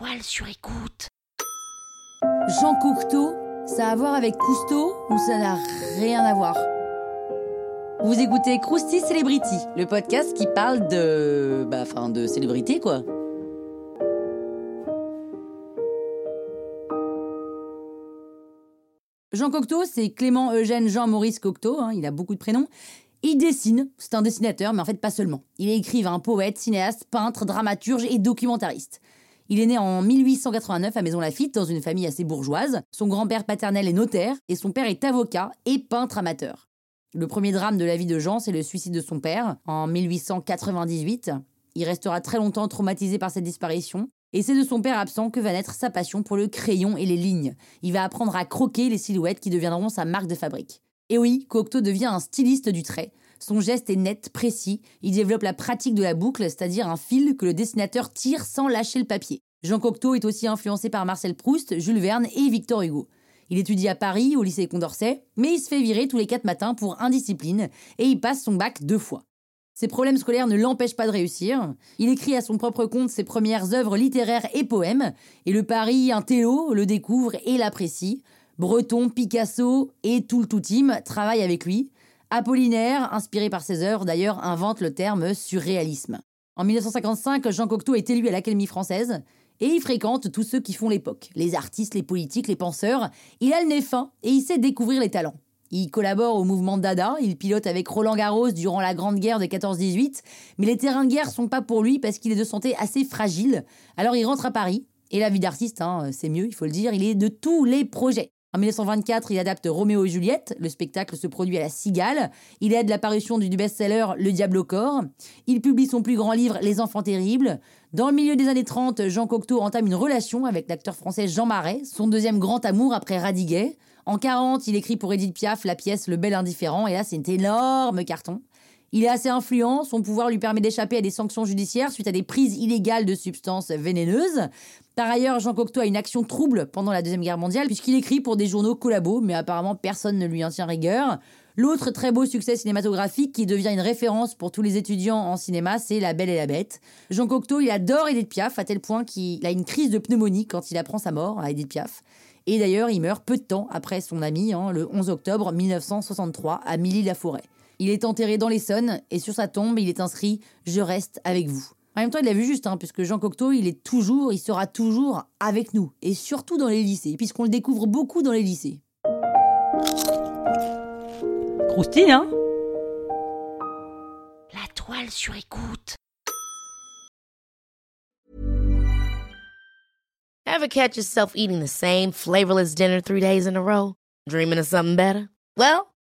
toile sur écoute. Jean Cocteau, ça a à voir avec Cousteau ou ça n'a rien à voir? Vous écoutez Krusty Celebrity, le podcast qui parle de. bah, enfin, de célébrité quoi. Jean Cocteau, c'est Clément Eugène Jean-Maurice Cocteau, hein, il a beaucoup de prénoms. Il dessine, c'est un dessinateur, mais en fait pas seulement. Il est écrivain, poète, cinéaste, peintre, dramaturge et documentariste. Il est né en 1889 à Maison Lafitte, dans une famille assez bourgeoise. Son grand-père paternel est notaire et son père est avocat et peintre amateur. Le premier drame de la vie de Jean, c'est le suicide de son père en 1898. Il restera très longtemps traumatisé par cette disparition. Et c'est de son père absent que va naître sa passion pour le crayon et les lignes. Il va apprendre à croquer les silhouettes qui deviendront sa marque de fabrique. Et oui, Cocteau devient un styliste du trait. Son geste est net, précis. Il développe la pratique de la boucle, c'est-à-dire un fil que le dessinateur tire sans lâcher le papier. Jean Cocteau est aussi influencé par Marcel Proust, Jules Verne et Victor Hugo. Il étudie à Paris, au lycée Condorcet, mais il se fait virer tous les quatre matins pour indiscipline et il passe son bac deux fois. Ses problèmes scolaires ne l'empêchent pas de réussir. Il écrit à son propre compte ses premières œuvres littéraires et poèmes, et le Paris, un Théo, le découvre et l'apprécie. Breton, Picasso et tout le tout team travaillent avec lui. Apollinaire, inspiré par ses œuvres d'ailleurs, invente le terme surréalisme. En 1955, Jean Cocteau est élu à l'Académie française et il fréquente tous ceux qui font l'époque, les artistes, les politiques, les penseurs. Il a le nez fin et il sait découvrir les talents. Il collabore au mouvement Dada, il pilote avec Roland Garros durant la Grande Guerre de 14-18, mais les terrains de guerre sont pas pour lui parce qu'il est de santé assez fragile. Alors il rentre à Paris, et la vie d'artiste, hein, c'est mieux, il faut le dire, il est de tous les projets. En 1924, il adapte Roméo et Juliette. Le spectacle se produit à la Cigale. Il aide l'apparition du best-seller Le Diable au corps. Il publie son plus grand livre Les Enfants terribles. Dans le milieu des années 30, Jean Cocteau entame une relation avec l'acteur français Jean Marais, son deuxième grand amour après Radiguet. En 40, il écrit pour Edith Piaf la pièce Le Bel Indifférent, et là, c'est un énorme carton. Il est assez influent, son pouvoir lui permet d'échapper à des sanctions judiciaires suite à des prises illégales de substances vénéneuses. Par ailleurs, Jean Cocteau a une action trouble pendant la Deuxième Guerre mondiale, puisqu'il écrit pour des journaux collabos, mais apparemment personne ne lui en tient rigueur. L'autre très beau succès cinématographique qui devient une référence pour tous les étudiants en cinéma, c'est La Belle et la Bête. Jean Cocteau, il adore Edith Piaf, à tel point qu'il a une crise de pneumonie quand il apprend sa mort à Edith Piaf. Et d'ailleurs, il meurt peu de temps après son ami, hein, le 11 octobre 1963, à Milly-la-Forêt. Il est enterré dans l'Essonne et sur sa tombe, il est inscrit Je reste avec vous. En même temps, il l'a vu juste, hein, puisque Jean Cocteau, il est toujours, il sera toujours avec nous, et surtout dans les lycées, puisqu'on le découvre beaucoup dans les lycées. Croustille, hein? La toile sur écoute. Ever catch yourself eating the same flavorless dinner three days in a row? Dreaming of something better? Well,